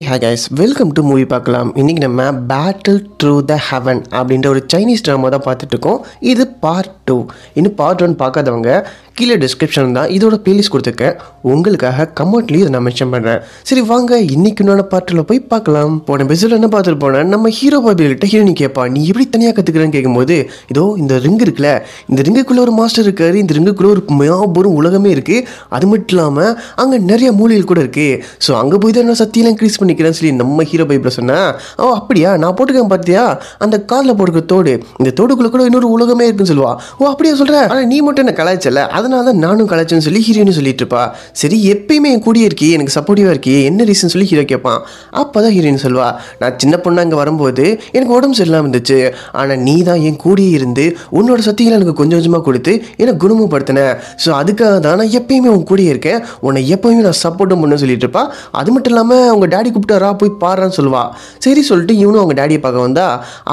Hey guys welcome to movie பார்க்கலாம் இன்றைக்கி நம்ம பேட்டில் த்ரூ த ஹெவன் அப்படின்ற ஒரு சைனீஸ் ட்ராமா தான் பார்த்துட்ருக்கோம் இது பார்ட் டூ இன்னும் பார்ட் ஒன் பார்க்காதவங்க கீழே டிஸ்கிரிப்ஷன் தான் இதோட பிளேலிஸ்ட் கொடுத்துருக்கேன். உங்களுக்காக கமெண்ட்லேயும் இதை நான் மென்ஷன் பண்ணுறேன் சரி வாங்க இன்னைக்கு இன்னொரு பார்ட்டில் போய் பார்க்கலாம். போன பெஸ்ஸில் என்ன பார்த்துட்டு போனேன்? நம்ம ஹீரோ பாபிகிட்ட ஹீரோனி கேட்பா. நீ எப்படி தனியாக கற்றுக்கிறேன்னு கேட்கும்போது இதோ இந்த ரிங் இருக்குல்ல இந்த ரிங்குக்குள்ளே ஒரு மாஸ்டர் இருக்காரு. இந்த ரிங்குக்குள்ளே ஒரு மியாபுரம் உலகமே இருக்குது அது மட்டும் இல்லாமல் அங்கே நிறைய மூலிகள் கூட இருக்குது ஸோ அங்கே போய் தான் என்ன சத்தியெல்லாம் இன்க்ரீஸ் நிற்கிறேன்னு சொல்லி நம்ம ஹீரோ பைப்பில் சொன்னேன் ஓ அப்படியா? நான் போட்டுக்கேன் பார்த்தியா? அந்த காலில் போட்டுக்க தோடு இந்த தோடுக்குள்ளே கூட இன்னொரு உலகமே இருக்குன்னு சொல்லுவா. ஓ அப்படியா? சொல்கிற ஆனால் நீ மட்டும் என்ன கலாய்ச்சல அதனால தான் நானும் கலாய்ச்சேன்னு சொல்லி ஹீரோன்னு சொல்லிட்டு இருப்பா. சரி எப்பயுமே என் கூடிய இருக்கி எனக்கு சப்போர்ட்டிவாக இருக்கி என்ன ரீசன் சொல்லி ஹீரோ கேட்பான். அப்போ தான் ஹீரோயின் சொல்லுவா. நான் சின்ன பொண்ணு அங்கே வரும்போது எனக்கு உடம்பு சரியில்லாமல் இருந்துச்சு. ஆனால் நீ தான் என் கூடியே இருந்து உன்னோட சக்திகளை எனக்கு கொஞ்சம் கொஞ்சமாக கொடுத்து என்னை குணமுப்படுத்தின ஸோ அதுக்காக தான் நான் எப்பயுமே உன் கூடியே இருக்கேன். உன்னை எப்பயுமே நான் சப்போர்ட்டும் பண்ணு சொல்லிட்டு இருப்பா. அது மட்டும் இல்லாமல் உங்கள் டேடி கூப்பிட்டாரா? போய் பாடுறான்னு சொல்லுவா. சரி சொல்லிட்டு இவனும் அவங்க டேடியை பார்க்க வந்தா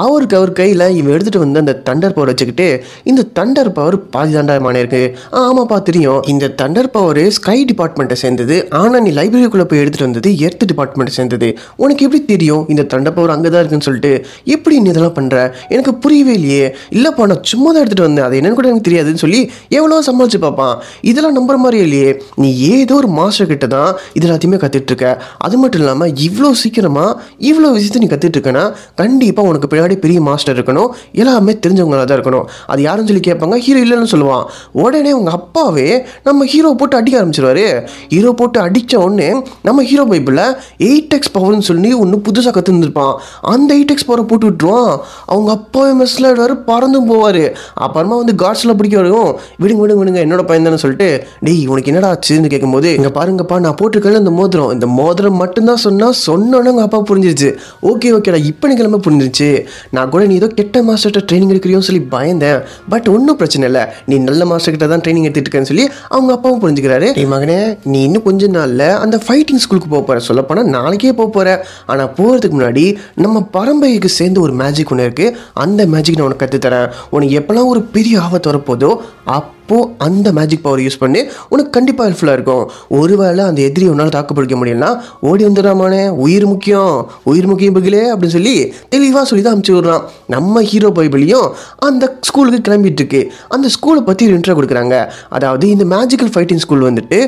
அவருக்கு அவர் கையில் இவன் எடுத்துகிட்டு வந்து அந்த தண்டர் பவர் வச்சுக்கிட்டு இந்த தண்டர் பவர் பாதி தண்டமான இருக்கு. ஆ, ஆமாப்பா தெரியும். இந்த தண்டர் பவர் ஸ்கை டிபார்ட்மெண்ட்டை சேர்ந்தது. ஆனால் நீ லைப்ரரிக்குள்ளே போய் எடுத்துகிட்டு வந்தது எர்த் டிபார்ட்மெண்ட்டை சேர்ந்தது. உனக்கு எப்படி தெரியும்? இந்த தண்டர் பவர் அங்கே தான் இருக்குன்னு சொல்லிட்டு எப்படி நீ இதெல்லாம் பண்ணுற எனக்கு புரியவே இல்லையே. இல்லைப்பா நான் சும்மா தான் எடுத்துகிட்டு வந்தேன். அது என்னன்னு கூட எனக்கு தெரியாதுன்னு சொல்லி எவ்வளோ சமாளிச்சு பார்ப்பான். இதெல்லாம் நம்புற மாதிரி இல்லையே. நீ ஏதோ ஒரு மாஸ்டர் கிட்ட தான் இது எல்லாத்தையுமே கற்றுட்ருக்க அது மட்டும் இல்லாமல் இவ்வளோ சீக்கிரமாக இவ்வளோ விஷயத்தை நீ கற்றுட்டு இருக்கேன்னா கண்டிப்பாக உனக்கு பின்னாடி பெரிய மாஸ்டர் இருக்கணும். எல்லாமே தெரிஞ்சவங்களாக தான் இருக்கணும். அது யாருன்னு சொல்லி கேட்பாங்க ஹீரோ இல்லைன்னு சொல்லுவான். உடனே உங்கள் அப்பாவே நம்ம ஹீரோ போட்டு அடிக்க ஆரம்பிச்சிருவாரு. ஹீரோ போட்டு அடித்த உடனே நம்ம ஹீரோ பைப்பில் எயிட் எக்ஸ் பவர்னு சொல்லி ஒன்று புதுசாக கற்றுருந்துருப்பான் அந்த எயிட் எக்ஸ் பவரை போட்டு விட்டுருவான். அவங்க அப்பாவே மெஸ்ஸில் ஆயிடுவார் பறந்தும் போவார். அப்புறமா வந்து காட்ஸில் பிடிக்க வரும். விடுங்க விடுங்க விடுங்க என்னோட பையன் தானே சொல்லிட்டு டேய் உனக்கு என்னடா ஆச்சுன்னு கேட்கும்போது இங்கே பாருங்கப்பா நான் போட்டிருக்கேன் இந்த மோதிரம். இந்த மோதிரம் மட்டும்தான் சொன்னால் சொன்னோன்னே உங்கள் அப்பா புரிஞ்சிருச்சு. ஓகே ஓகேடா இப்போ எனக்கு எல்லாமே புரிஞ்சிருச்சு. நான் கூட நீ ஏதோ கெட்ட மாஸ்டர்கிட்ட ட்ரைனிங் எடுக்கிறியோன்னு சொல்லி பயந்தேன். பட் ஒன்றும் பிரச்சனை இல்லை. நீ நல்ல மாஸ்டர் கிட்ட தான் ட்ரைனிங் எடுத்துகிட்டு இருக்கேன்னு சொல்லி அவங்க அப்பாவும் புரிஞ்சுக்கிறாரு. நீ மகனே நீ இன்னும் கொஞ்ச நாளில் அந்த ஃபைட்டிங் ஸ்கூலுக்கு போக போகிற சொல்ல போனால் நாளைக்கே போக போகிற ஆனால் போகிறதுக்கு முன்னாடி நம்ம பரம்பரைக்கு சேர்ந்து ஒரு மேஜிக் ஒன்று இருக்குது அந்த மேஜிக் நான் உனக்கு கற்றுத்தரேன் உனக்கு எப்போல்லாம் ஒரு பெரிய ஆபத்து வரப்போதோ அப்போது அந்த மேஜிக் பவர் யூஸ் பண்ணி உனக்கு கண்டிப்பாக ஹெல்ப்ஃபுல்லாக இருக்கும். ஒருவேளை அந்த எதிரி உன்னால் தாக்குப்பிடிக்க முடியலனா ஓடி வந்துடாமானே உயிர் முக்கியம் உயிர் முக்கியம் பகிலே அப்படின்னு சொல்லி தெளிவாக சொல்லி தான் அமுச்சு விட்றான். நம்ம ஹீரோ பைபிளையும் அந்த ஸ்கூலுக்கு கிளம்பிட்டு இருக்கு. அந்த ஸ்கூலை பற்றி ஒரு இன்ட்ரோ கொடுக்குறாங்க. அதாவது இந்த மேஜிக்கல் ஃபைட்டிங் ஸ்கூல் வந்துட்டு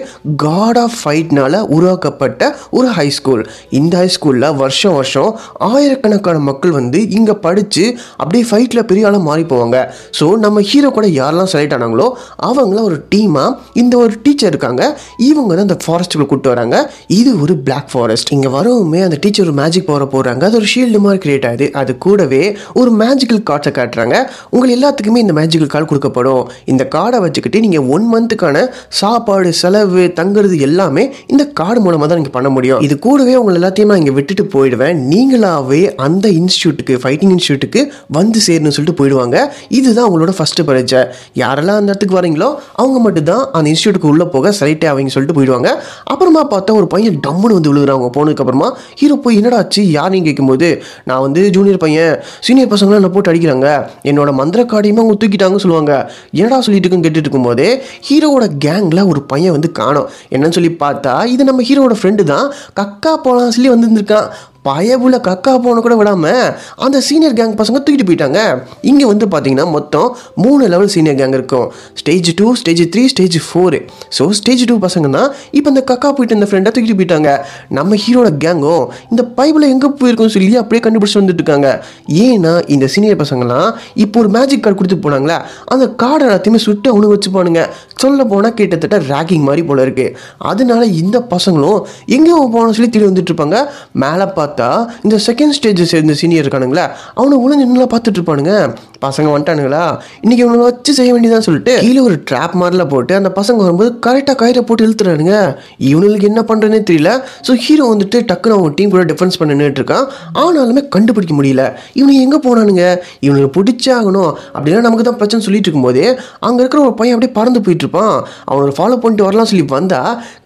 காட் ஆஃப் ஃபைட்னால உருவாக்கப்பட்ட ஒரு ஹை ஸ்கூல் இந்த ஹை ஸ்கூலில் வருஷம் வருஷம் ஆயிரக்கணக்கான மக்கள் வந்து இங்கே படித்து அப்படியே ஃபைட்டில் பெரிய ஆளாக மாறி போவாங்க. ஸோ நம்ம ஹீரோ கூட யாரெல்லாம் செலக்ட் ஆனாங்களோ அவங்களாம் ஒரு டீமாக இந்த ஒரு டீச்சர் இருக்காங்க. இவங்க தான் அந்த ஃபாரஸ்ட்டுக்குள்ள கூப்பிட்டு வராங்க. இது ஒரு பிளாக் ஃபாரஸ்ட் இங்கே வரவுமே அந்த டீச்சர் ஒரு மேஜிக் பவரை போடுறாங்க. அது ஒரு ஷீல்டு மாதிரி கிரியேட் ஆகுது. அது கூடவே ஒரு மேஜிக்கல் கார்ட்ஸை காட்டுறாங்க. உங்கள் எல்லாத்துக்குமே இந்த மேஜிக்கல் கார்டு கொடுக்கப்படும். இந்த கார்டை வச்சுக்கிட்டு நீங்கள் ஒன் மந்த்துக்கான சாப்பாடு செலவு தங்குறது எல்லாமே இந்த கார்டு மூலமாக தான் நீங்கள் பண்ண முடியும். இது கூடவே உங்களை எல்லாத்தையும் நான் இங்கே விட்டுட்டு போயிடுவேன். நீங்களாவே அந்த இன்ஸ்டியூட்டுக்கு ஃபைட்டிங் இன்ஸ்டியூட்டுக்கு வந்து சேரணும்னு சொல்லிட்டு போயிடுவாங்க. இதுதான் அவங்களோட ஃபஸ்ட்டு பரீட்சை. யாரெல்லாம் அந்த இடத்துக்கு வரீங்களோ அவங்க மட்டும் தான் அந்த இன்ஸ்டியூட்டுக்கு உள்ளே போக செலக்டே அவங்க சொல்லிட்டு போயிடுவாங்க. அப்புறமா பார்த்தா ஒரு பையன் டம்முன்னு வந்து விழுகிறாங்க போனதுக்கப்புறமா ஹீரோ போய் என்னடா ஆச்சு? யாரையும் கேட்கும்போது? நான் வந்து ஜூனியர் பையன். சீனியர் பசங்களாம் என்ன போட்டு அடிக்கிறாங்க. என்னோட மந்திரக்காடியுமே அவங்க தூக்கிட்டாங்கன்னு சொல்லுவாங்க. என்னடா சொல்லிட்டு இருக்குன்னு கேட்டுட்டு இருக்கும்போது ஹீரோவோட கேங்கில் ஒரு பையன் வந்து காணோம். என்னன்னு சொல்லி பார்த்தா இது நம்ம ஹீரோவோட ஃப்ரெண்டு தான். கக்கா போலாம் சொல்லி வந்திருந்திருக்கான். பயபுல கக்கா போன கூட விடாமல் அந்த சீனியர் கேங் பசங்க தூக்கிட்டு போயிட்டாங்க. இங்கே வந்து பார்த்தீங்கன்னா மொத்தம் மூணு லெவல் சீனியர் கேங் இருக்கும். Stage two stage three stage four so stage two பசங்கன்னா இப்போ இந்த கக்கா போயிட்டு இந்த ஃப்ரெண்டை தூக்கிட்டு போயிட்டாங்க. நம்ம ஹீரோட கேங்கும் இந்த பைபிள் எங்கே போயிருக்குன்னு சொல்லி அப்படியே கண்டுபிடிச்சு வந்துட்டு இருக்காங்க. ஏன்னா இந்த சீனியர் பசங்களாம் இப்போ ஒரு மேஜிக் கார்டு கொடுத்து போனாங்களே அந்த கார்டை எல்லாத்தையுமே சுட்டு அவனுக்கு வச்சுப்பானுங்க. சொல்ல போனால் கிட்டத்தட்ட ரேக்கிங் மாதிரி போல இருக்குது அதனால இந்த பசங்களும் எங்கே போகணும்னு சொல்லி தேடி வந்துட்டு இருப்பாங்க. மேலே பார்த்து இந்த செகண்ட் ஸ்டேஜ் சேர்ந்த சீனியர் இருக்கானுங்களா அவனை ஒழுங்கு நல்லா பார்த்துட்டு இருப்பானுங்க. பசங்க வந்துட்டானுங்களா? இன்னைக்கு இவனை வச்சு செய்ய வேண்டியதான் சொல்லிட்டு கீழே ஒரு ட்ராப் மாதிரில போட்டு அந்த பசங்க வரும்போது கரெக்டாக கயிறை போட்டு இழுத்துறானுங்க. இவனுக்கு என்ன பண்ணுறேனே தெரியல. ஸோ ஹீரோ வந்துட்டு டக்குன்னு அவங்க டீம் கூட டிஃபென்ஸ் பண்ண இருக்கான். ஆனாலுமே கண்டுபிடிக்க முடியல. இவனுக்கு எங்கே போனானுங்க? இவனுக்கு பிடிச்சே ஆகணும் அப்படின்னா நமக்கு தான் பிரச்சனை சொல்லிட்டு இருக்கும்போதே அங்கே இருக்கிற ஒரு பையன் அப்படியே பறந்து போயிட்டு இருப்பான். அவனை ஃபாலோ பண்ணிட்டு வரலாம் சொல்லி வந்தா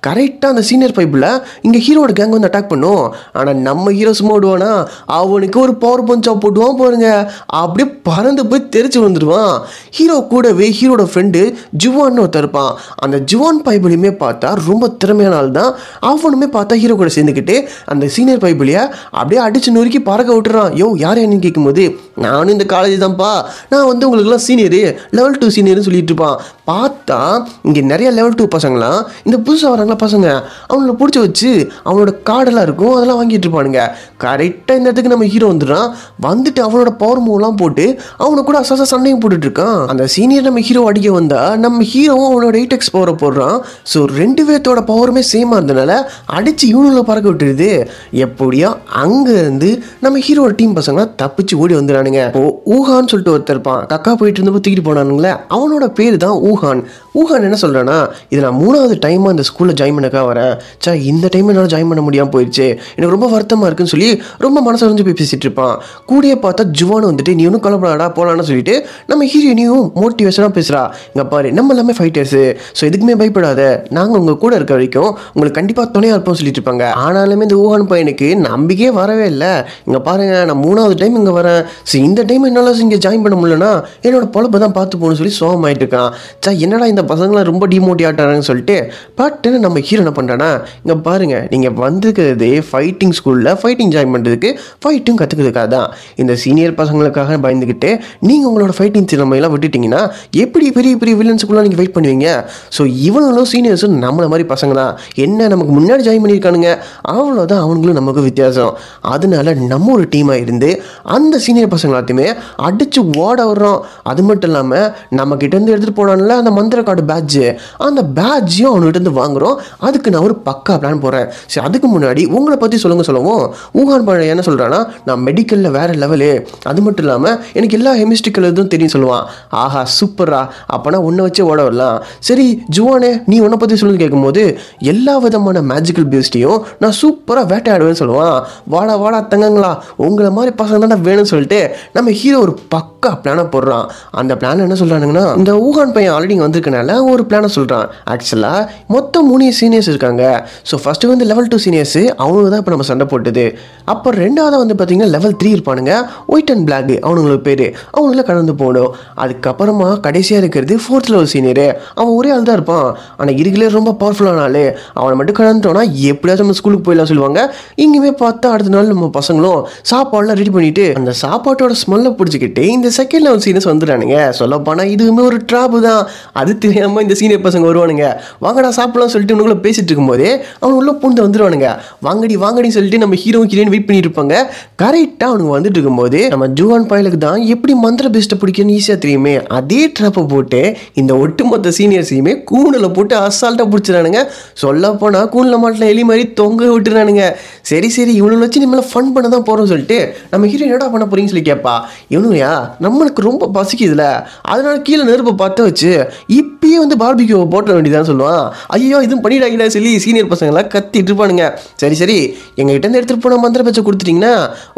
கரெக்டாக அந்த சீனியர் பைப்பில் இங்கே ஹீரோட கேங் வந்து அட்டாக் பண்ணும். ஆனால் நம்ம ஹீரோ சும்மா விடுவானா? அவனுக்கு ஒரு பவர் பஞ்சாக போட்டுவான் பாருங்க. அப்படியே பறந்து போய் தெரிச்சு வந்துடுவான் ஹீரோ கூடவே ஹீரோட ஃப்ரெண்டு ஜுவான்னு ஒருத்தர் இருப்பான். அந்த ஜுவான் பைபிளையுமே பார்த்தா ரொம்ப திறமையான ஆள் தான். அவனுமே பார்த்தா ஹீரோ கூட சேர்ந்துக்கிட்டு அந்த சீனியர் பைபிளியை அப்படியே அடிச்சு நொறுக்கி பறக்க விட்டுறான். யோ யார் என்னன்னு கேட்கும்போது நானும் இந்த காலேஜ் தான்ப்பா. நான் வந்து உங்களுக்குலாம் சீனியரு லெவல் டூ சீனியர்னு சொல்லிட்டு இருப்பான். பார்த்தா இங்கே நிறைய லெவல் டூ பசங்களாம் இந்த புதுசாக வராங்களா பசங்க. அவங்கள பிடிச்சி வச்சு அவனோட கார்டெல்லாம் இருக்கும் அதெல்லாம் வாங்கிட்டு இருப்பானுங்க. கரெக்டாக இந்த இடத்துக்கு நம்ம ஹீரோ வந்துடுறான். வந்துட்டு அவனோட பவர் மூவ்லாம் போட்டு அவனை கூட அசாசா சண்டையும் போட்டுட்ருக்கான் அந்த சீனியர் நம்ம ஹீரோ அடிக்க வந்தால் நம்ம ஹீரோவும் அவனோட எயிட் எக்ஸ் பவரை போடுறான். ஸோ ரெண்டு பேர்த்தோட பவருமே சேமாக இருந்தனால அடித்து இவனுல பறக்க விட்டுருது. எப்படியோ அங்கேருந்து நம்ம ஹீரோட டீம் பசங்களாம் தப்பிச்சு ஓடி வந்துடானுங்க இப்போ ஊஹான்னு சொல்லிட்டு ஒருத்தர் இருப்பான். கக்கா போயிட்டு இருந்தப்போ தூக்கிட்டு போனானுங்களே அவனோட பேர் தான் ஊஹான் ஊஹான் என்ன சொல்கிறேன்னா இது நான் மூணாவது டைமாக இந்த ஸ்கூலில் ஜாயின் பண்ணக்கா வரேன். சா இந்த டைம் என்னால் ஜாயின் பண்ண முடியாமல் போயிடுச்சு எனக்கு ரொம்ப வருத்தமாக இருக்குன்னு சொல்லி ரொம்ப மனசு அறிஞ்சு போய் பேசிட்டு இருப்பான். கூடயே பார்த்தா ஜுவான் வந்துட்டு நீ ஒன்றும் கலப்படாடா போகலான்னு சொல்லிட்டு நம்ம ஹீரோயினியும் மோட்டிவேஷனாக பேசுகிறா இங்கே பாரு நம்ம எல்லாமே ஃபைட்டர்ஸு ஸோ எதுக்குமே பயப்படாத. நாங்கள் உங்கள் கூட இருக்க வரைக்கும் உங்களுக்கு கண்டிப்பாக துணையாக இருப்போம் சொல்லிட்டு இருப்பாங்க. ஆனாலுமே இந்த ஊஹான் பையனுக்கு நம்பிக்கையே வரவே இல்லை. இங்கே பாருங்க நான் மூணாவது டைம் இங்கே வரேன். ஸோ இந்த டைம் என்னால் இங்கே ஜாயின் பண்ண முடியலன்னா என்னோட பொழப்பை தான் பார்த்து போகணும்னு சொல்லி சோகமாயிட்டு இருக்கான். சா என்னடா இந்த பசங்களாம் ரொம்ப டிமோட்டி ஆட்டாங்கன்னு சொல்லிட்டு பட் நம்ம ஹீரோ என்ன பண்ணுறானா இங்கே பாருங்க நீங்கள் வந்திருக்கிறது ஃபைட்டிங் ஸ்கூலில் ஃபைட்டிங் ஜாயின் பண்ணுறதுக்கு ஃபைட்டும் கற்றுக்கிறதுக்காக தான். இந்த சீனியர் பசங்களுக்காக பயந்துக்கிட்டு நீங்கள் உங்களோட ஃபைட்டிங் திறமையெல்லாம் விட்டுட்டீங்கன்னா எப்படி பெரிய பெரிய வில்லன்ஸுக்குள்ளே நீங்கள் வெயிட் பண்ணுவீங்க? ஸோ இவனுங்களும் சீனியர்ஸும் நம்மளை மாதிரி பசங்க தான். என்ன நமக்கு முன்னாடி ஜாயின் பண்ணியிருக்கானுங்க? அவ்வளோதான் அவங்களும் நமக்கு வித்தியாசம். அதனால நம்ம ஒரு டீமாக இருந்து அந்த சீனியர் பசங்க எல்லாத்தையுமே அடித்து ஓட வர்றோம் அது மட்டும் இல்லாமல் நம்மக்கிட்டேருந்து எடுத்துகிட்டு போனான்ல அந்த மந்திர கார்டு பேட்ஜு அந்த பேட்ஜையும் அவனுகிட்டேருந்து வாங்குறோம்? அதுக்கு நான் ஒரு பக்கா பிளான் போகிறேன் சரி அதுக்கு முன்னாடி உங்களை பற்றி சொல்லுங்க சொல்லவும். ஊகான் பழைய என்ன சொல்கிறான்னா நான் மெடிக்கலில் வேறு லெவலு அது மட்டும் இல்லாமல் எனக்கு எல்லா ஹெமிஸ்ட்ரிக்கல் இதுவும் தெரியும் சொல்லுவான். ஆஹா சூப்பரா அப்போனா உன்னை வச்சு ஓட வரலாம். சரி ஜுவானே நீ உன்னை பற்றி சொல்லுன்னு கேட்கும்போது எல்லா விதமான மேஜிக்கல் பேஸ்டையும் நான் சூப்பராக வேட்டையாடுவேன்னு சொல்லுவான். வாடா வாடா தங்கங்களா. உங்களை மாதிரி பசங்க தான் வேணும்னு சொல்லிட்டு நம்ம ஹீரோ ஒரு பக்கா பிளானை போடுறான். அந்த பிளான் என்ன சொல்கிறானுங்கன்னா இந்த ஊகான் பையன் ஆல்ரெடி இங்கே வந்திருக்கனால ஒரு பிளானை சொல்கிறான் ஆக்சுவலாக மொத்தம் மூணு சீனியர்ஸ் இருக்காங்க. ஸோ ஃபஸ்ட்டு வந்து லெவல் டூ சீனியர்ஸு அவனுக்கு தான் இப்போ நம்ம சண்டை போட்டது. அப்போ ரெண்டாவது வந்து பார்த்தீங்கன்னா லெவல் த்ரீ இருப்பானுங்க. ஒயிட் அண்ட் பிளாக் அவனுங்களுக்கு பேர். அவனுங்கள கடந்து போகணும். அதுக்கப்புறமா கடைசியாக இருக்கிறது ஃபோர்த் லெவல் சீனியரு அவன் ஒரே ஆள் தான் இருப்பான். ஆனால் இருக்கலே ரொம்ப பவர்ஃபுல்லான ஆள். அவனை மட்டும் கடந்துட்டோன்னா எப்படியாச்சும் நம்ம ஸ்கூலுக்கு போயிடலாம் சொல்லுவாங்க. இங்கேயுமே பார்த்தா அடுத்த நாள் நம்ம பசங்களும் சாப்பாடுலாம் ரெடி பண்ணிட்டு அந்த சாப்பாட்டோட ஸ்மெல்லை பிடிச்சிக்கிட்டு இந்த செகண்ட் லெவல் சீனியர்ஸ் வந்துடுறானுங்க. சொல்லப்போனால் இதுவுமே ஒரு ட்ராப்பு தான். அது தெரியாமல் இந்த சீனியர் பசங்க வருவானுங்க? வாங்கடா சாப்பிடலாம் சொல்லிட்டு உனக்குள்ள பேசிட்டு இருக்கும்போதே அவன் உள்ளே பூந்து வந்துடுவானுங்க வாங்கடி வாங்கடி சொல்லிட்டு நம்ம ஹீரோ ஹீரோயின் வெயிட் பண்ணிட்டு இருப்பாங்க கரெக்டாக அவனுங்க வந்துட்டு இருக்கும்போது நம்ம ஜுவான் பாயலுக்கு தான் எப்படி மந்திர பெஸ்ட்டை பிடிக்கணும்னு ஈஸியாக தெரியுமே. அதே ட்ராப்பை போட்டு இந்த ஒட்டுமொத்த சீனியர்ஸையுமே கூணில் போட்டு அசால்ட்டாக பிடிச்சிடானுங்க சொல்ல போனால் கூணில் மாட்டில் எலி மாதிரி தொங்க விட்டுறானுங்க. சரி சரி இவனை வச்சு நம்மள ஃபன் பண்ண தான் போகிறோம் சொல்லிட்டு நம்ம ஹீரோ என்னடா பண்ண போறீங்கன்னு சொல்லி கேட்பா. இவனுயா நம்மளுக்கு ரொம்ப பசிக்குதுல. அதனால கீழே நெருப்பை பற்ற வச்சு இப்பயே வந்து பார்பிக்யூ போட்ட வேண்டியதான்னு சொல்லுவான். ஐயோ இதுவும் பண்ணிடாங்கடா சொல்லி. சீனியர் பசங்களாம் கத்திட்டு இருப்பானுங்க. சரி சரி. எங்ககிட்ட இருந்து எடுத்துகிட்டு போன மந்திர பச்சை கொடுத்துட்டிங்கன்னா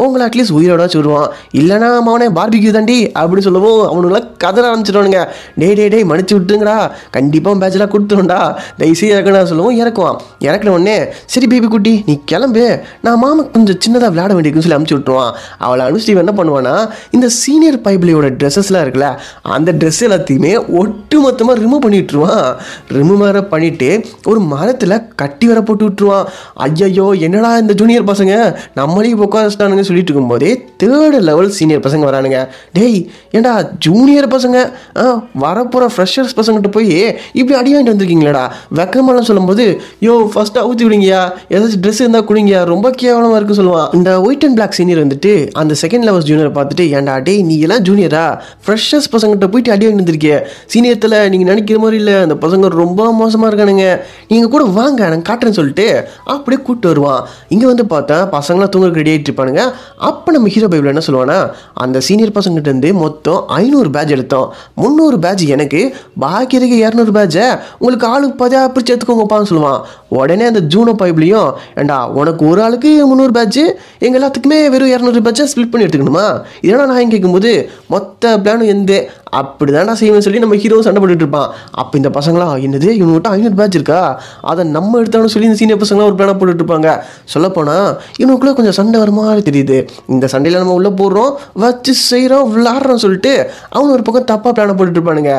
உங்களை அட்லீஸ்ட் உயிரோட சொல்லுவான் இல்லைனா அவனே பார்பிக்யூ தாண்டி அப்படின்னு சொல்லவும் அவனுங்களாம் கதற ஆரம்பிச்சிடுவானுங்க டே டே டே மன்னிச்சு விட்டுருங்கடா. கண்டிப்பாக பேட்செலாம் கொடுத்துருண்டா தயவுசெய்து இறக்கணும் சொல்லவும். இறக்குவான். இறக்குன உடனே சரி பேபி குட்டி நீ கிளம்பு. நான் மாமா கொஞ்சம் சின்னதாக விளையாட வேண்டியிருக்குன்னு சொல்லி அனுப்பிச்சி விட்டுருவான். அவளை அனுப்பிச்சு என்ன பண்ணுவானா இந்த சீனியர் பைபிளியோட ட்ரெஸ்ஸஸ்லாம் இருக்குல்ல அந்த ட்ரெஸ் எல்லாத்தையுமே ஒட்டு மொத்தமாக ரிமூவ் பண்ணி விட்டுருவான் ரிமூவ் வேற பண்ணிட்டு ஒரு மரத்தில் கட்டி வர போட்டு விட்டுருவான் ஐயையோ என்னடா இந்த ஜூனியர் பசங்க? நம்மளையும் உட்காந்துட்டானுங்க சொல்லிட்டு இருக்கும்போதே தேர்டு லெவல் சீனியர் பசங்க வரானுங்க. டேய் ஏண்டா ஜூனியர் பசங்க? ஆ வரப்போகிற ஃப்ரெஷர்ஸ் பசங்கிட்ட போய் இப்படி அடி வாங்கிட்டு வந்திருக்கீங்களாடா. வெக்கமெல்லாம் சொல்லும்போது யோ ஃபஸ்ட்டு அவுத்தி விடுங்கயா ஏதாச்சும் ட்ரெஸ் இருந்தால் கொடுங்கயா ரொம்ப கேவலமாக இருக்குன்னு சொல்லுவான் இந்த ஒயிட் அண்ட் பிளாக் சீனியர் வந்துட்டு அந்த செகண்ட் லெவல் ஜூனியர் பார்த்துட்டு ஏன்டா டேய் நீ எல்லாம் ஜூனியரா ஃப்ரெஷர்ஸ் பசங்கிட்ட போயிட்டு அடி வாங்கிட்டு வந்திருக்கிய. சீனியத்தில் நீங்கள் அடிக்கிற மாதிரி இல்லை. அந்த பசங்க ரொம்ப மோசமாக இருக்கானுங்க. நீங்கள் கூட வாங்க நான் காட்டுறேன்னு சொல்லிட்டு அப்படியே கூப்பிட்டு வருவான். இங்கே வந்து பார்த்தா பசங்களாம் தூங்க ரெடி ஆகிட்டு இருப்பானுங்க. அப்போ நம்ம ஹீரோ பைபிள் என்ன சொல்லுவானா அந்த சீனியர் பசங்கிட்ட இருந்து மொத்தம் ஐநூறு பேட்ச் எடுத்தோம். முந்நூறு பேட்ச் எனக்கு பாக்கி இருக்க இரநூறு பேட்சை உங்களுக்கு ஆளுக்கு பதியா பிரித்து எடுத்துக்கோங்கப்பான்னு சொல்லுவான். உடனே அந்த ஜூனோ பைப்லையும் ஏண்டா உனக்கு ஒரு ஆளுக்கு முந்நூறு பேட்ச் எங்கள் எல்லாத்துக்குமே வெறும் இரநூறு பேட்சை ஸ்பிளிட் பண்ணி எடுத்துக்கணுமா? இதெல்லாம் நான் கேட்கும்போது மொத்த பிளானும் எந்த அப்படி தானே செய்வேன் சொல்லி நம்ம ஹீரோ சண்டை போட்டுட்டு இருப்பான். அப்போ இந்த பசங்களா என்னது இவனுக்கிட்ட ஐநூறு பேட்ச் இருக்கா? அதை நம்ம எடுத்தாலும் சொல்லி இந்த சீனியர் பசங்களாம் ஒரு பிளான போட்டுட்டு இருப்பாங்க. சொல்லப்போனால் இவனுக்குள்ளே கொஞ்சம் சண்டை வர மாதிரி தெரியுது. இந்த சண்டையில் நம்ம உள்ளே போடுறோம் வச்சு செய்கிறோம் விளாட்றோம் சொல்லிட்டு அவன் ஒரு பக்கம் தப்பாக பிளானை போட்டுட்டு இருப்பானுங்க.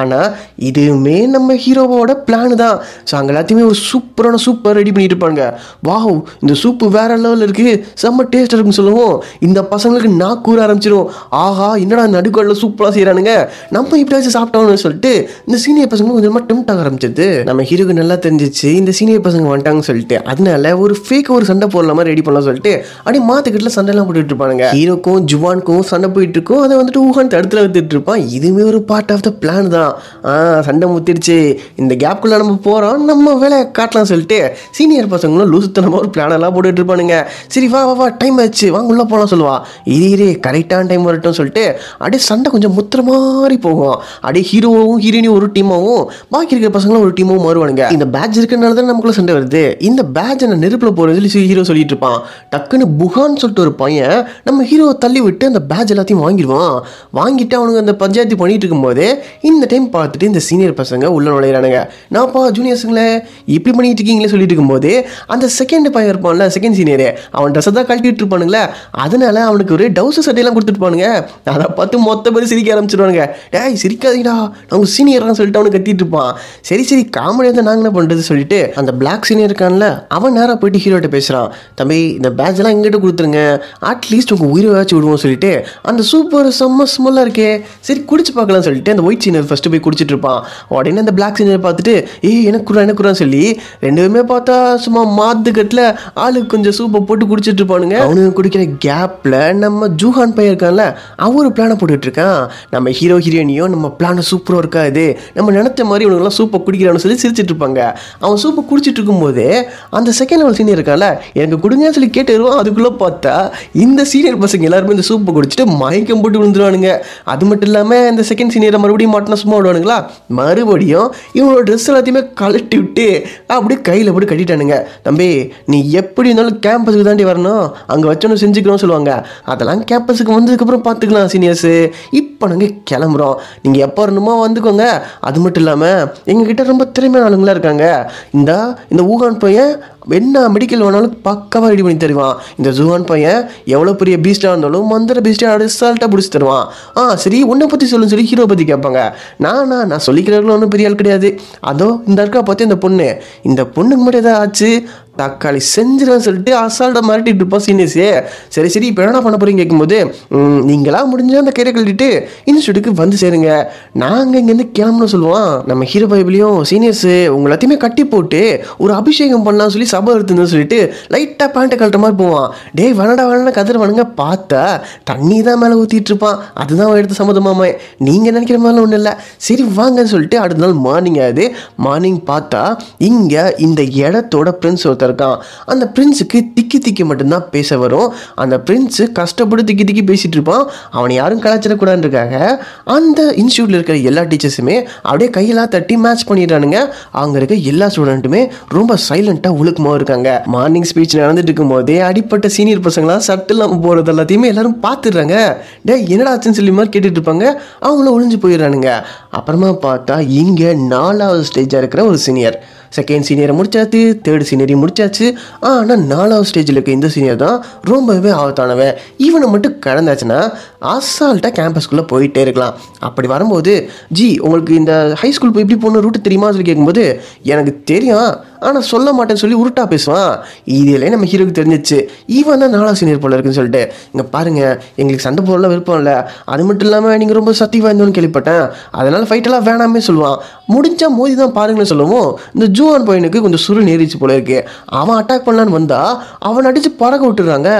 ஆனால் இதுவுமே நம்ம ஹீரோவோட பிளான் தான். ஸோ அங்கே எல்லாத்தையுமே ஒரு சூப்பரான சூப்பர் ரெடி பண்ணிட்டு இருப்பாங்க வாவ் இந்த சூப்பு வேற லெவலில் இருக்குது செம்ம டேஸ்ட் இருக்குன்னு சொல்லுவோம். இந்த பசங்களுக்கு நான் கூற ஆரம்பிச்சிடும் ஆஹா என்னடா நடுக்கடலில் சூப்பராக செய்கிறானுங்க நம்ம இப்படியாச்சும் சாப்பிட்டோம்னு சொல்லிட்டு இந்த சீனியர் பசங்க கொஞ்சமாக டெம்ட் ஆக ஆரம்பிச்சது. நம்ம ஹீரோக்கு நல்லா தெரிஞ்சிச்சு இந்த சீனியர் பசங்க வந்துட்டாங்கன்னு சொல்லிட்டு. அதனால ஒரு ஃபேக் ஒரு சண்டை போடல மாதிரி ரெடி பண்ணலாம் சொல்லிட்டு அப்படியே மாத்துக்கிட்ட சண்டைலாம் போட்டுட்டு இருப்பானுங்க. ஹீரோக்கும் ஜுவானுக்கும் சண்டை போயிட்டு இருக்கும். அதை வந்துட்டு ஊகான் தடுத்துல வந்துட்டு இருப்பான். இதுவுமே ஒரு பார்ட் ஆஃப் த பிளான் தான். ஆ சண்டை முத்திடுச்சு. இந்த கேப்குள்ள நம்ம போகிறோம் நம்ம வேலையை காட்டலாம் சொல்லிட்டு சீனியர் பசங்களும் லூசுத்தனமாக ஒரு பிளானெல்லாம் போட்டுட்டு இருப்பானுங்க. சரி வா வா வா டைம் ஆச்சு. வாங்க உள்ள போகலாம் சொல்லுவா. இது இரு கரெக்டான டைம் வரட்டும் சொல்லிட்டு அப்படியே சண்டை கொஞ்சம் முத்திரமா மாறி போகும். அப்படியே ஹீரோவும் ஹீரோயினும் ஒரு டீமாகவும் பாக்கி இருக்கிற பசங்களும் ஒரு டீமாவும் மாறுவானுங்க. இந்த பேட்ச் இருக்கிறனால தான் நமக்குள்ள சண்டை வருது. இந்த பேட்ச் நான் நெருப்பில் போகிறது சொல்லி ஹீரோ சொல்லிட்டு இருப்பான். டக்குன்னு புகான்னு சொல்லிட்டு ஒரு பையன் நம்ம ஹீரோவை தள்ளி விட்டு அந்த பேட்ச் எல்லாத்தையும் வாங்கிடுவான். வாங்கிட்டு அவனுங்க அந்த பஞ்சாயத்து பண்ணிட்டு இருக்கும்போது இந்த டைம் பார்த்துட்டு இந்த சீனியர் பசங்க உள்ள நுழையிறானுங்க. நான்ப்பா ஜூனியர்ஸுங்களே இப்படி பண்ணிட்டு இருக்கீங்களே சொல்லிட்டு இருக்கும்போது அந்த செகண்ட் பையன் இருப்பான்ல செகண்ட் சீனியர் அவன் ட்ரெஸ்ஸை தான் கழட்டிட்டு இருப்பானுங்களே அதனால அவனுக்கு ஒரு டவுசு சட்டையெல்லாம் கொடுத்துருப்பானுங்க அதை பார்த்து மொத்த பேர் சிரிக்க ஆரம்பிச்சிருவானுங்க டேய் சிரிக்காதீடா. நம்ம சீனியர்லாம் சொல்லிட்டு அவனுக்கு கத்திட்டு இருப்பான். சரி சரி காமெடியாக தான் நாங்கள் என்ன பண்ணுறது சொல்லிட்டு அந்த பிளாக் சீனியர் இருக்கான்ல அவன் நேராக போயிட்டு ஹீரோட்ட பேசுகிறான் தம்பி இந்த பேட்ச்லாம் எல்லாம் எங்கிட்ட கொடுத்துருங்க. அட்லீஸ்ட் உங்கள் உயிரை வச்சு விடுவோம் சொல்லிட்டு அந்த சூப்பர் செம்ம ஸ்மெல்லாக இருக்கே. சரி குடிச்சு பார்க்கலாம் சொல்லிட்டு அந்த ஒயிட் சீனியர் ஃபஸ்ட்டு போய் குடிச்சிட்டு இருப்பான். உடனே அந்த பிளாக் சீனியர் பார்த்துட்டு ஏய் எனக்கு குறா எனக்கு குறான்னு சொல்லி ரெண்டுமே பார்த்தா சும்மா மாத்துக்கட்டில் ஆளுக்கு கொஞ்சம் சூப்பை போட்டு குடிச்சிட்டு இருப்பானுங்க. அவனுக்கு குடிக்கிற கேப்பில் நம்ம ஜூஹான் பையன் இருக்கான்ல அவன் ஒரு பிளானை போட்டுட்டு இருக்கான். நம்ம ஹீரோ ஹீரோயினியோ நம்ம பிளான் சூப்பராக இருக்காது. நம்ம நினச்ச மாதிரி இவனுங்கெல்லாம் சூப்பை குடிக்கிறான்னு சொல்லி சிரிச்சிட்டு இருப்பாங்க அவன் சூப்பை குடிச்சிட்டு இருக்கும்போது அந்த செகண்ட் லெவல் சீனியர் இருக்கான்ல எனக்கு கொடுங்கன்னு சொல்லி கேட்டுருவான் அதுக்குள்ளே பார்த்தா இந்த சீனியர் பசங்க எல்லாருமே இந்த சூப்பை குடிச்சிட்டு மயக்கம் போட்டு விழுந்துருவானுங்க. அது மட்டும் இல்லாமல் இந்த செகண்ட் சீனியரை மறுபடியும் மாட்டினா சும்மா விடுவானுங்களா? மறுபடியும் இவனோட ட்ரெஸ் எல்லாத்தையுமே கழட்டி விட்டு அப்படியே கையில் போட்டு கட்டிட்டானுங்க. தம்பி நீ எப்படி இருந்தாலும் கேம்பஸுக்கு தாண்டி வரணும். அங்கே வச்சோன்னு செஞ்சுக்கணும்னு சொல்லுவாங்க. அதெல்லாம் கேம்பஸுக்கு வந்ததுக்கப்புறம் பார்த்துக்கலாம் சீனியர்ஸு இப்போ நாங்கள் கிளம்புறோம். நீங்கள் எப்போ வரணுமோ வந்துக்கோங்க. அது மட்டும் இல்லாமல் எங்ககிட்ட ரொம்ப திறமையான ஆளுங்களா இருக்காங்க. இந்த இந்த ஊகான் பையன் என்ன மெடிக்கல் வேணாலும் பக்காவாக ரெடி பண்ணி தருவான். இந்த ஜூவான் பையன் எவ்வளோ பெரிய பீஸ்டாக இருந்தாலும் மந்திர பீஸ்டாக அடிசால்ட்டாக பிடிச்சி தருவான். ஆ சரி உன்னை பற்றி சொல்லுன்னு சொல்லி ஹீரோ பற்றி கேட்பாங்க. நானா நான் சொல்லிக்கிறவங்களும் ஒன்றும் பெரிய ஆள் கிடையாது. அதோ இந்த இருக்கா பார்த்து இந்த பொண்ணு. இந்த பொண்ணுக்கு மட்டும் எதாவது ஆச்சு? தக்காளி செஞ்சிருவேன் சொல்லிட்டு அசால்ட்டாக மிரட்டிட்டு இருப்போம் சீனியர்ஸே. சரி சரி இப்போ என்ன பண்ண போறீங்க கேட்கும்போது நீங்களாம் முடிஞ்ச அந்த கயிறை கழட்டிட்டு இன்ஸ்டியூட்டுக்கு வந்து சேருங்க. நாங்கள் இங்கேருந்து கிளம்பணும் சொல்லுவோம். நம்ம ஹீரோ பைபிளையும் சீனியர்ஸு உங்க எல்லாத்தையுமே கட்டி போட்டு ஒரு அபிஷேகம் பண்ணலாம் சொல்லி சபை எடுத்துன்னு சொல்லிட்டு லைட்டாக பேண்ட்டை கழட்ட மாதிரி போவான். டேய் வேணடா வேணடா கதிரவனுங்க பார்த்தா தண்ணி தான் மேலே ஊற்றிட்டு இருப்பான். அதுதான் அவன் எடுத்த சம்மதமாமே நீங்கள் நினைக்கிற மாதிரிலாம் ஒன்றும் இல்லை. சரி வாங்கன்னு சொல்லிட்டு அடுத்த நாள் மார்னிங் ஆகுது. மார்னிங் பார்த்தா இங்கே இந்த இடத்தோட பிரின்ஸ் ஒருத்தர் இருக்கான் அந்த பிரின்ஸுக்கு திக்கி திக்கி மட்டும்தான் பேச வரும். அந்த பிரின்ஸு கஷ்டப்பட்டு திக்கி திக்கி பேசிட்டு இருப்பான். அவனை யாரும் கலாச்சிடக்கூடாதுன்றக்காக அந்த இன்ஸ்டியூட்டில் இருக்கிற எல்லா டீச்சர்ஸுமே அப்படியே கையெல்லாம் தட்டி மேட்ச் பண்ணிடுறானுங்க. அங்கே இருக்க எல்லா ஸ்டூடெண்ட்டுமே ரொம்ப சைலண்ட்டாக ஒழுக்கமாக இருக்காங்க. மார்னிங் ஸ்பீச் நடந்துட்டு இருக்கும்போதே அடிப்பட்ட சீனியர் பசங்களாம் சட்டெல்லாம் போகிறது எல்லாத்தையுமே எல்லாரும் பார்த்துடுறாங்க. டே என்னடா ஆச்சுன்னு சொல்லி மாதிரி கேட்டுட்டு இருப்பாங்க. அவங்களும் ஒழிஞ்சு போயிடுறானுங்க. அப்புறமா பார்த்தா இங்கே நாலாவது ஸ்டேஜாக இருக்கிற ஒரு சீனியர் செகண்ட் சீனியரை முடிச்சாச்சு தேர்ட் சீனியரையும் முடிச்சாச்சு. ஆனால் நாலாவது ஸ்டேஜில் இருக்க இந்த சீனியர் தான் ரொம்பவே ஆபத்தானவன். இவனை மட்டும் கடந்தாச்சுன்னா அசால்ட்டாக கேம்பஸ்குள்ளே போயிட்டே இருக்கலாம். அப்படி வரும்போது ஜி உங்களுக்கு இந்த ஹை ஸ்கூல் போய் இப்படி போகணும் ரூட்டு தெரியுமா சொல்லி கேட்கும்போது எனக்கு தெரியும். ஆனால் சொல்ல மாட்டேன்னு சொல்லி உருட்டா பேசுவான். இதிலே நம்ம ஹீரோக்கு தெரிஞ்சிச்சு. ஈவன் தான் நாலா சீனியர் போல இருக்குன்னு சொல்லிட்டு. இங்கே பாருங்கள் எங்களுக்கு சண்டை போடல விருப்பம் இல்லை. அது மட்டும் இல்லாமல் நீங்கள் ரொம்ப சக்தி வாய்ந்தோன்னு கேள்விப்பட்டேன். அதனால் ஃபைட்டெல்லாம் வேணாமே சொல்லுவான். முடிஞ்சால் மோதி தான் பாருங்கன்னு சொல்லுவோம் இந்த ஜூவான் பையனுக்கு கொஞ்சம் சுரு நேரிச்சு போல இருக்கு. அவன் அட்டாக் பண்ணலான்னு வந்தால் அவன் அடித்து பறக்க விட்டுறாங்க.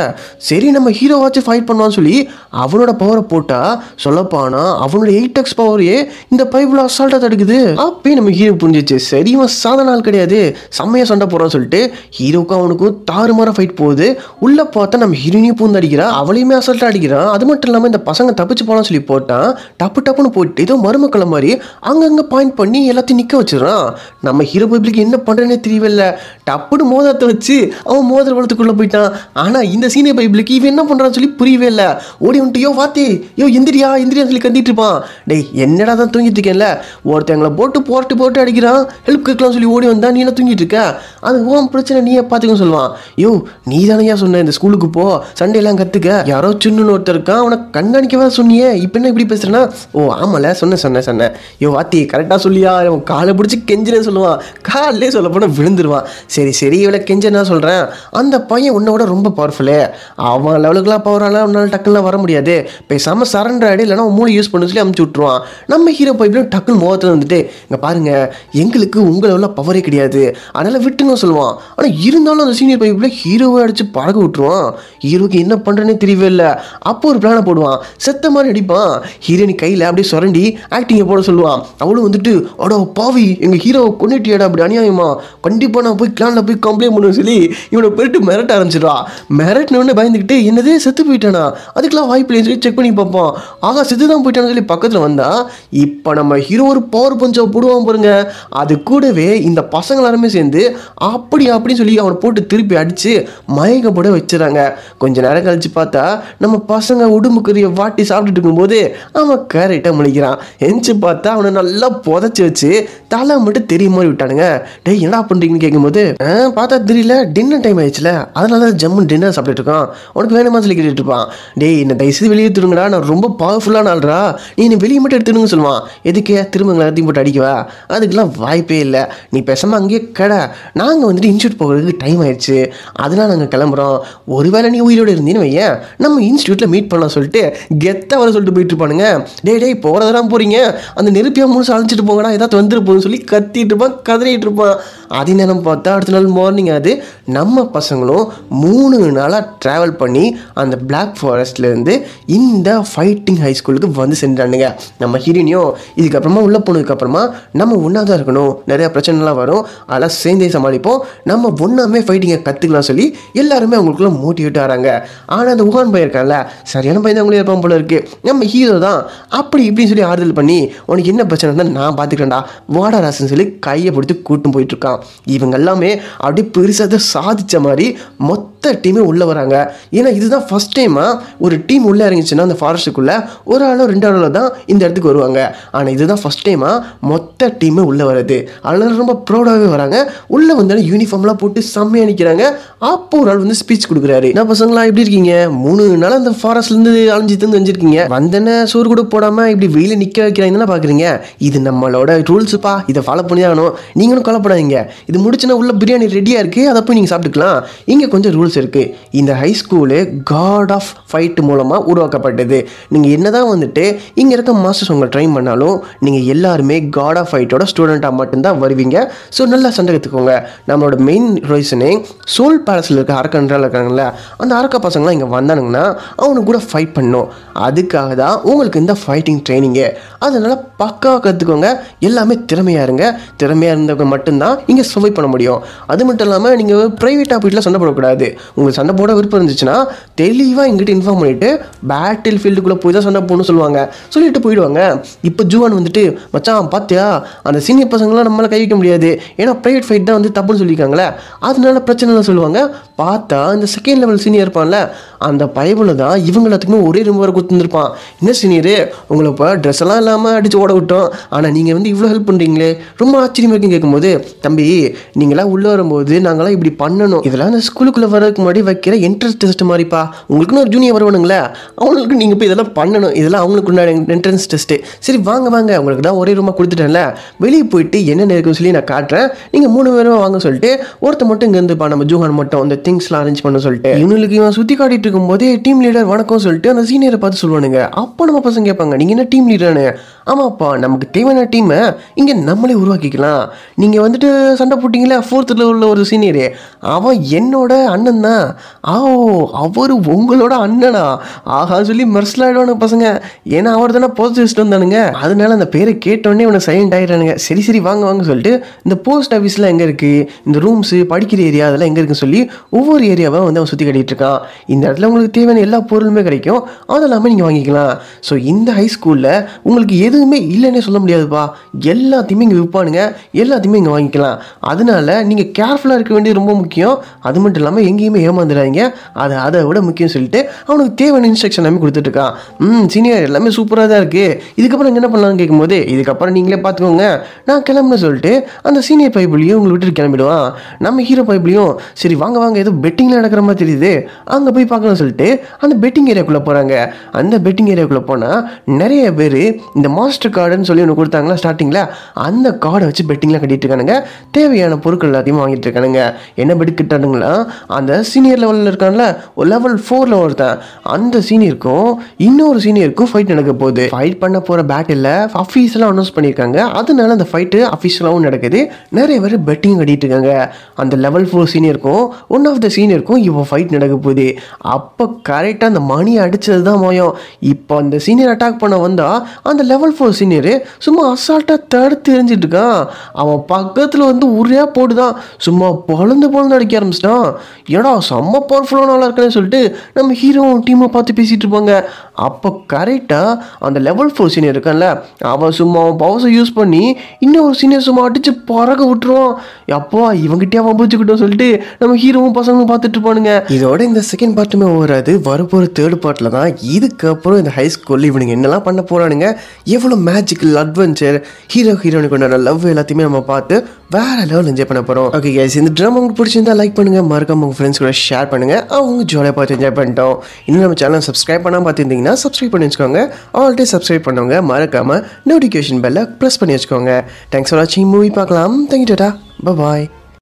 சரி நம்ம ஹீரோவாச்சும் ஃபைட் பண்ணுவான்னு சொல்லி அவனோட பவரை போட்டால் சொல்லப்பானா அவனோட எயிட் எக்ஸ் பவரையே இந்த பைபிள் அசால்ட்டாக தடுக்குது. அப்பயே நம்ம ஹீரோ புரிஞ்சிச்சு. சரி இவன் சாதாரண கிடையாது. செம்மையாக சண்டை போடுறான்னு சொல்லிட்டு ஹீரோக்கும் அவனுக்கும் தாறுமாற ஃபைட் போகுது. உள்ளே பார்த்தா நம்ம ஹீரோனையும் பூந்து அடிக்கிறான் அவளையுமே அசல்ட்டாக அடிக்கிறான். அது மட்டும் இல்லாமல் இந்த பசங்க தப்பிச்சு போகலாம்னு சொல்லி போட்டான். டப்பு டப்புன்னு போட்டு ஏதோ மருமக்களை மாதிரி அங்கங்கே பாயிண்ட் பண்ணி எல்லாத்தையும் நிற்க வச்சிடறான். நம்ம ஹீரோ பப்ளிக் என்ன பண்ணுறேன்னே தெரியவில்லை. டப்புன்னு மோதிரத்தை வச்சு அவன் மோதிர வளத்துக்குள்ளே போயிட்டான். ஆனால் இந்த சீனியர் பைபிளுக்கு இவன் என்ன பண்ணுறான்னு சொல்லி புரியவே இல்லை. ஓடி வந்துட்டு யோ வாத்தி யோ எந்திரியா எந்திரியா சொல்லி கத்திட்டு இருப்பான். டேய் என்னடா தான் தூங்கிட்டு இருக்கேன்ல? ஒருத்தங்களை போட்டு போட்டு போட்டு அடிக்கிறான். ஹெல்ப் கேட்கலாம் சொல்லி ஓடி வந்தா நீ என்ன தூங்கிட்டு இருக்க. அது உன் பிரச்சனை நீயே பார்த்துக்கன்னு சொல்லுவான். யோ நீ தானேயா சொன்ன இந்த ஸ்கூலுக்கு போ. சண்டேலாம் கற்றுக்க யாரோ சின்னுன்னு ஒருத்தர் இருக்கான். அவனை கண்காணிக்கவா சொன்னியே? இப்போ என்ன இப்படி பேசுறேன்னா ஓ ஆமால சொன்னேன் சொன்னேன் சொன்னேன். யோ வாத்தி கரெக்டாக சொல்லியா? அவன் காலை பிடிச்சி கெஞ்சினே சொல்லுவான். காலிலே சொல்ல போனால் விழுந்துருவான். சரி சரி இவளை கெஞ்ச நான் சொல்கிறேன் அந்த பையன் உன்னை விட ரொம்ப பவர்ஃபுல்லு அவன் லெவலுக்குலாம் பவரால உன்னால் டக்குலாம் வர முடியாது. பேசாமல் சரண்டர் ஆடி இல்லைனா மூளை யூஸ் பண்ண சொல்லி அமுச்சு விட்ருவான் நம்ம ஹீரோ பைப்லையும் டக்குன்னு முகத்தில் வந்துட்டு இங்கே பாருங்க எங்களுக்கு உங்களை பவரே கிடையாது. அதனால் விட்டுங்க சொல்லுவான். ஆனால் இருந்தாலும் அந்த சீனியர் பைப்பில் ஹீரோவை அடித்து பழக விட்டுருவான். ஹீரோக்கு என்ன பண்ணுறேன்னே தெரியவே இல்லை. அப்போ ஒரு பிளானை போடுவான். செத்த மாதிரி அடிப்பான். ஹீரோனி கையில் அப்படியே சுரண்டி ஆக்டிங்கை போட சொல்லுவான். அவளும் வந்துட்டு அடோ பாவி எங்கள் ஹீரோவை கொண்டுட்டியாடா அப்படி அநியாயமா? கண்டிப்பாக நான் போய் கிளானில் போய் கம்ப்ளைண்ட் பண்ணுவேன் சொல்லி இவனை போயிட்டு மிரட்ட ஆரம்பிச்சிடுவா. மிரட்டினோடனே பயந்துக்கிட்டு என்னதே செத்து போயிட்டானா? அதுக்கெல்லாம் வாய்ப்பு இல்லைன்னு சொல்லி செக் பண்ணி பார்ப்போம் ஆகா செத்து தான் போயிட்டான்னு சொல்லி பக்கத்தில் வந்தால் இப்போ நம்ம ஹீரோ ஒரு பவர் பஞ்சாக போடுவான் பாருங்க. அது கூடவே இந்த பசங்க எல்லாருமே சேர்ந்து அப்படி அப்படின்னு சொல்லி அவனை போட்டு திருப்பி அடித்து மயக்கப்பட வச்சுறாங்க கொஞ்ச நேரம் கழிச்சு பார்த்தா நம்ம பசங்க உடம்புக்குரிய வாட்டி சாப்பிட்டுட்டு இருக்கும்போது அவன் கரெக்டாக முழிக்கிறான் எந்திச்சு பார்த்தா அவனை நல்லா புதைச்சி வச்சு தலை மட்டும் தெரிய மாதிரி விட்டானுங்க. டேய் என்னடா பண்ணுறீங்கன்னு கேட்கும்போது "ஆ, பார்த்தா தெரியல டின்னர் டைம் ஆயிடுச்சுல. அதனால தான் ஜம்மு டின்னர் சாப்பிட்டுட்டு இருக்கான். உனக்கு வேணுமா? சொல்லி கேட்டுட்டு இருப்பான். டேய் என்ன தயவுசெய்து வெளியே எடுத்துருங்கடா நான் ரொம்ப பவர்ஃபுல்லான ஆள்றா நீ என்னை வெளியே மட்டும் எடுத்துருங்க சொல்லுவான். எதுக்கே? திரும்ப எல்லாத்தையும் போட்டு அடிக்கவா? அதுக்கெல்லாம் வாய்ப்பே இல்லை. நீ பேசாமல் அங்கேயே கடை. நாங்கள் வந்துட்டு இன்ஸ்டியூட் போகிறதுக்கு டைம் ஆயிடுச்சு. அதெல்லாம் நாங்கள் கிளம்புறோம். ஒருவேளை நீ உயிரோடு இருந்தீன்னு வையேன். நம்ம இன்ஸ்டியூட்டில் மீட் பண்ணலாம் சொல்லிட்டு கெத்தாக வர சொல்லிட்டு போயிட்டு இருப்பானுங்க. டேய் டே போகிறதெல்லாம் போகிறீங்க அந்த நெருப்பியாக முழுசு அழைச்சிட்டு போங்கடா. ஏதாவது வந்துட்டு போகணும்னு சொல்லி கத்திட்டு இருப்பான் கதறிட்டு இருப்பான். அதே நேரம் பார்த்தா அடுத்த நாள் மார்னிங் அது நம்ம பசங்களும் மூணு நாளாக ட்ராவல் பண்ணி அந்த பிளாக் ஃபாரஸ்ட்லேருந்து இந்த ஃபைட்டிங் ஹை ஸ்கூலுக்கு வந்து சென்றானுங்க. நம்ம ஹீரோனியும் இதுக்கப்புறமா உள்ளே போனதுக்கப்புறமா நம்ம ஒன்றா தான் இருக்கணும். நிறையா பிரச்சனைலாம் வரும். அதெல்லாம் சேர்ந்தே சமாளிப்போம். நம்ம ஒன்றாமே ஃபைட்டிங்கை கற்றுக்கலாம் சொல்லி எல்லாருமே அவங்களுக்குள்ள மோட்டிவேட் ஆகிறாங்க ஆனால் அந்த உகான் பையன் இருக்கான்ல சரியான பையன் அவங்களே இருப்பான் போல இருக்கு. நம்ம ஹீரோ தான். அப்படி இப்படின்னு சொல்லி ஆறுதல் பண்ணி உனக்கு என்ன பிரச்சனை இருந்தால் நான் பார்த்துக்கிறேன்டா வாடா ராசன் சொல்லி கையை பிடிச்சி கூட்டும் போயிட்டுருக்கான் இவங்க எல்லாமே அப்படி பெருசாக சாதிச்ச மாதிரி மொத்த டீமே உள்ளே வராங்க. ஏன்னா இதுதான் ஃபஸ்ட் டைமாக ஒரு டீம் உள்ளே இறங்கிச்சுன்னா அந்த ஃபாரஸ்ட்டுக்குள்ளே ஒரு ஆளோ ரெண்டு ஆளோ தான் இந்த இடத்துக்கு வருவாங்க. ஆனால் இதுதான் ஃபர்ஸ்ட் டைமாக மொத்த டீமே உள்ளே வருது அதனால ரொம்ப ப்ரௌடாகவே வராங்க. உள்ளே வந்தாலும் யூனிஃபார்ம்லாம் போட்டு செம்மையாக நிற்கிறாங்க அப்போ ஒரு ஆள் வந்து ஸ்பீச் கொடுக்குறாரு. என்ன பசங்களா எப்படி இருக்கீங்க? மூணு நாள் அந்த ஃபாரஸ்ட்லேருந்து அழிஞ்சு தந்து வந்துருக்கீங்க வந்தன சோறு கூட போடாமல் இப்படி வெயில நிற்க வைக்கிறாங்கன்னு பார்க்குறீங்க இது நம்மளோட ரூல்ஸுப்பா இதை ஃபாலோ பண்ணி ஆகணும். நீங்களும் கவலைப்படாதீங்க. இது முடிச்சுன்னா உள்ள பிரியாணி ரெடியாக இருக்குது அதை போய் நீங்கள் சாப்பிட்டுக்கலாம். இங்கே கொஞ்சம் ரூல்ஸ் இருக்குது இந்த high school god of fight மூலமாக உருவாக்கப்பட்டது. நீங்கள் என்ன தான் வந்துட்டு இங்கே இருக்க மாஸ்டர்ஸ் உங்களை ட்ரைன் பண்ணாலும் நீங்கள் எல்லாருமே காட் ஆஃப் ஃபைட்டோட ஸ்டூடெண்ட்டாக மட்டும்தான் வருவீங்க. ஸோ நல்லா சண்டை கற்றுக்கோங்க நம்மளோட மெயின் ரீசனே சோல் பேலஸில் இருக்க அரக்கன்றால் இருக்காங்கல்ல அந்த அரக்க பசங்களாம் இங்கே வந்தானுங்கன்னா அவனுக்கு கூட ஃபைட் பண்ணும். அதுக்காக தான் உங்களுக்கு இந்த ஃபைட்டிங் ட்ரைனிங்கு அதனால் பக்காவாக கற்றுக்கோங்க எல்லாமே திறமையாக இருங்க. திறமையாக இருந்தவங்க மட்டும்தான் இங்கே சுவை பண்ண முடியும். அது மட்டும் இல்லாமல் நீங்கள் ப்ரைவேட்டாக போயிட்டுலாம் சண்டை போடக்கூடாது. உங்களுக்கு சண்டை போட விருப்பம் இருந்துச்சுன்னா தெளிவாக எங்கிட்ட இன்ஃபார்ம் பண்ணிவிட்டு பேட்டில் ஃபீல்டுக்குள்ளே போய் தான் சண்டை போகணும்னு சொல்லுவாங்க. சொல்லிட்டு போயிடுவாங்க. இப்போ ஜூவான் வந்துட்டு மச்சான் பார்த்தியா அந்த சீனியர் பசங்களாம் நம்மளால் கை வைக்க முடியாது. ஏன்னா ப்ரைவேட் ஃபைட் தான் வந்து தப்புன்னு சொல்லியிருக்காங்களே அதனால பிரச்சனை சொல்லுவாங்க. பார்த்தா இந்த செகண்ட் லெவல் சீனியர் இருப்பான்ல அந்த பைபிள் தான் இவங்க எல்லாத்துக்குமே ஒரே ரூம் வரை கொடுத்துருந்துருப்பான். என்ன சீனியரு உங்களை இப்போ ட்ரெஸ் எல்லாம் இல்லாமல் அடித்து ஓட விட்டோம். ஆனால் நீங்கள் வந்து இவ்வளோ ஹெல்ப் பண்ணுறீங்களே ரொம்ப ஆச்சரியமாக இருக்குன்னு கேட்கும்போது தம்பி நீங்களாம் உள்ளே வரும்போது நாங்களாம் இப்படி பண்ணணும். இதெல்லாம் இந்த ஸ்கூலுக்குள்ளே வர வரதுக்கு முன்னாடி வைக்கிற என்ட்ரன்ஸ் டெஸ்ட் மாதிரிப்பா. உங்களுக்குன்னு ஒரு ஜூனியர் வருவானுங்களே. அவங்களுக்கு நீங்கள் போய் இதெல்லாம் பண்ணணும். இதெல்லாம் அவங்களுக்கு உண்டான என்ட்ரன்ஸ் டெஸ்ட்டு சரி வாங்க வாங்க. உங்களுக்கு தான் ஒரே ரூமாக கொடுத்துட்டேன்ல. வெளியே போயிட்டு என்னென்ன இருக்குன்னு சொல்லி நான் காட்டுறேன். நீங்கள் மூணு பேரும் வாங்க சொல்லிட்டு ஒருத்த மட்டும் இங்கேருந்துப்பா நம்ம ஜூஹான் மட்டும் அந்த திங்ஸ்லாம் அரேஞ்ச் பண்ண சொல்லிட்டு. இவனுக்கு இவன் சுற்றி காட்டிட்டு இருக்கும்போதே டீம் லீடர் வணக்கம் சொல்லிட்டு அந்த சீனியரை பார்த்து சொல்லுவானுங்க. அப்போ நம்ம பசங்க கேட்பாங்க நீங்கள் என்ன டீம் லீடர்னு ஆமாப்பா நமக்கு தேவையான டீமை இங்கே நம்மளே உருவாக்கிக்கலாம். நீங்கள் வந்துட்டு சண்டை போட்டிங்களா ஃபோர்த்தில் உள்ள ஒரு சீனியரு அவன் என்னோட அண்ணன் அண்ணா ஆ அவர் உங்களோட அண்ணனா? ஆஹா சொல்லி மெர்சலாயிடுவானுங்க பசங்க. ஏன்னா அவர் தானே போஸ்ட் வந்தானுங்க. அதனால அந்த பேரை கேட்டோடனே இவனை சைலண்ட் ஆகிடுறானுங்க சரி சரி வாங்க வாங்க சொல்லிட்டு இந்த போஸ்ட் ஆஃபீஸில் எங்கே இருக்குது இந்த ரூம்ஸு படிக்கிற ஏரியா அதெல்லாம் எங்கே இருக்குன்னு சொல்லி ஒவ்வொரு ஏரியாவை வந்து அவன் சுற்றி கட்டிகிட்டு இருக்கான். இந்த இடத்துல உங்களுக்கு தேவையான எல்லா பொருளுமே கிடைக்கும். அதெல்லாமே நீங்கள் வாங்கிக்கலாம். ஸோ இந்த ஹை ஸ்கூலில் உங்களுக்கு எதுவுமே இல்லைன்னே சொல்ல முடியாதுப்பா. எல்லாத்தையுமே இங்கே விற்பானுங்க எல்லாத்தையுமே இங்கே வாங்கிக்கலாம். அதனால நீங்கள் கேர்ஃபுல்லாக இருக்க வேண்டியது ரொம்ப முக்கியம். அது மட்டும் இல்லாமல் எங்கேயுமே ஏமாந்துடாதீங்க. அது அதை விட முக்கியம் சொல்லிட்டு அவனுக்கு தேவையான இன்ஸ்ட்ரக்ஷன் எல்லாமே கொடுத்துட்ருக்கான். ம் சீனியர் எல்லாமே சூப்பராக தான் இருக்குது இதுக்கப்புறம் என்ன பண்ணலாம்னு கேட்கும்போது இதுக்கப்புறம் நீங்களே பார்த்துக்கோங்க. நான் கிளம்புன சொல்லிட்டு அந்த சீனியர் பைபிளையும் உங்களை விட்டுட்டு கிளம்பிடுவான். நம்ம ஹீரோ பைபிளையும் சரி வாங்க வாங்க ஏதோ பெட்டிங்கில் நடக்கிற மாதிரி தெரியுது. அங்கே போய் பார்க்கலாம்னு சொல்லிட்டு அந்த பெட்டிங் ஏரியாக்குள்ளே போகிறாங்க அந்த பெட்டிங் ஏரியாக்குள்ளே போனால் நிறைய பேர் இந்த மாஸ்டர் கார்டுன்னு சொல்லி ஒன்று கொடுத்தாங்களா ஸ்டார்டிங்கில் அந்த கார்டை வச்சு பெட்டிங்லாம் கட்டிட்டு இருக்கானுங்க. தேவையான பொருட்கள் எல்லாத்தையும் வாங்கிட்டு இருக்கானுங்க. என்ன பெட் கிட்டானுங்களா அந்த சீனியர் லெவலில் இருக்கான்ல ஒரு லெவல் ஃபோரில் ஒருத்தன். அந்த சீனியருக்கும் இன்னொரு சீனியருக்கும் ஃபைட் நடக்க போகுது. ஃபைட் பண்ண போகிற பேட்டில் அஃபீஷியலாக அனௌன்ஸ் பண்ணியிருக்காங்க. அதனால அந்த ஃபைட்டு அஃபீஷியலாகவும் நடக்குது. நிறைய பேர் பெட்டிங் கட்டிட்டு இருக்காங்க. அந்த லெவல் ஃபோர் சீனியருக்கும் ஒன் ஆஃப் த சீனியருக்கும் இப்போ ஃபைட் நடக்க போகுது. அப்போ கரெக்டாக அந்த மணி அடித்தது தான் மயம். இப்போ அந்த சீனியர் அட்டாக் பண்ண வந்தால் அந்த லெவல் ஃபோர் சீனியர் சும்மா அசால்ட்டாக தடுத்து எரிஞ்சிட்டு இருக்கான். அவன் பக்கத்தில் வந்து ஒரே போட்டுதான் சும்மா பொழந்து பொழந்து அடிக்க ஆரம்பிச்சிட்டான். என்னடா செம்ம பவர்ஃபுல்லான நல்லா இருக்கேன்னு சொல்லிட்டு நம்ம ஹீரோ டீமை பார்த்து பேசிகிட்டு இருப்பாங்க. அப்போ கரெக்டாக அந்த லெவல் ஃபோர் சீனியர் இருக்கான்ல அவன் சும்மா அவன் பவர்ஸை யூஸ் பண்ணி இன்னொரு சீனியர் சும்மா அடித்து பறக்க விட்டுருவான். அப்போ இவங்கிட்டே அவன் பிடிச்சிக்கிட்டோம் சொல்லிட்டு நம்ம ஹீரோவும் பசங்களும் பார்த்துட்டு இருப்பானுங்க. இதோட இந்த செகண்ட் பார்ட்டுமே வராது வரப்போகிற தேர்ட் பார்ட்டில் தான் இதுக்கப்புறம் இந்த ஹை ஸ்கூலில் இவனுங்க என்னெல்லாம் பண்ண போகிறானுங்க எவ்வளோ மேஜிக்கல் அட்வென்ச்சர் ஹீரோ ஹீரோனுக்கு உண்டான லவ் எல்லாத்தையுமே நம்ம பார்த்து வேற லெவல் என்ஜாய் பண்ண போகிறோம் ஓகே கேஸ் இந்த ட்ராமா உங்களுக்கு பிடிச்சிருந்தா லைக் பண்ணுங்கள் மறக்காம உங்கள் ஃப்ரெண்ட்ஸ் கூட ஷேர் பண்ணுங்கள் அவங்க ஜாலியாக பார்த்து என்ஜாய் பண்ணிட்டோம். இன்னும் நம்ம சேனல் சப்ஸ்கிரைப் பார்த்துருந்தீங்க பார்த்தீங்கன்னா சப்ஸ்கிரைப் பண்ணி வச்சுக்கோங்க. ஆல்ரெடி சப்ஸ்கிரைப் பண்ணவங்க மறக்காமல் நோட்டிஃபிகேஷன் பெல்லை ப்ரெஸ் பண்ணி வச்சுக்கோங்க. தேங்க்ஸ் ஃபார் வாட்சிங் மூவி பார்க்கலாம். தேங்க்யூ டேட்டா பாய்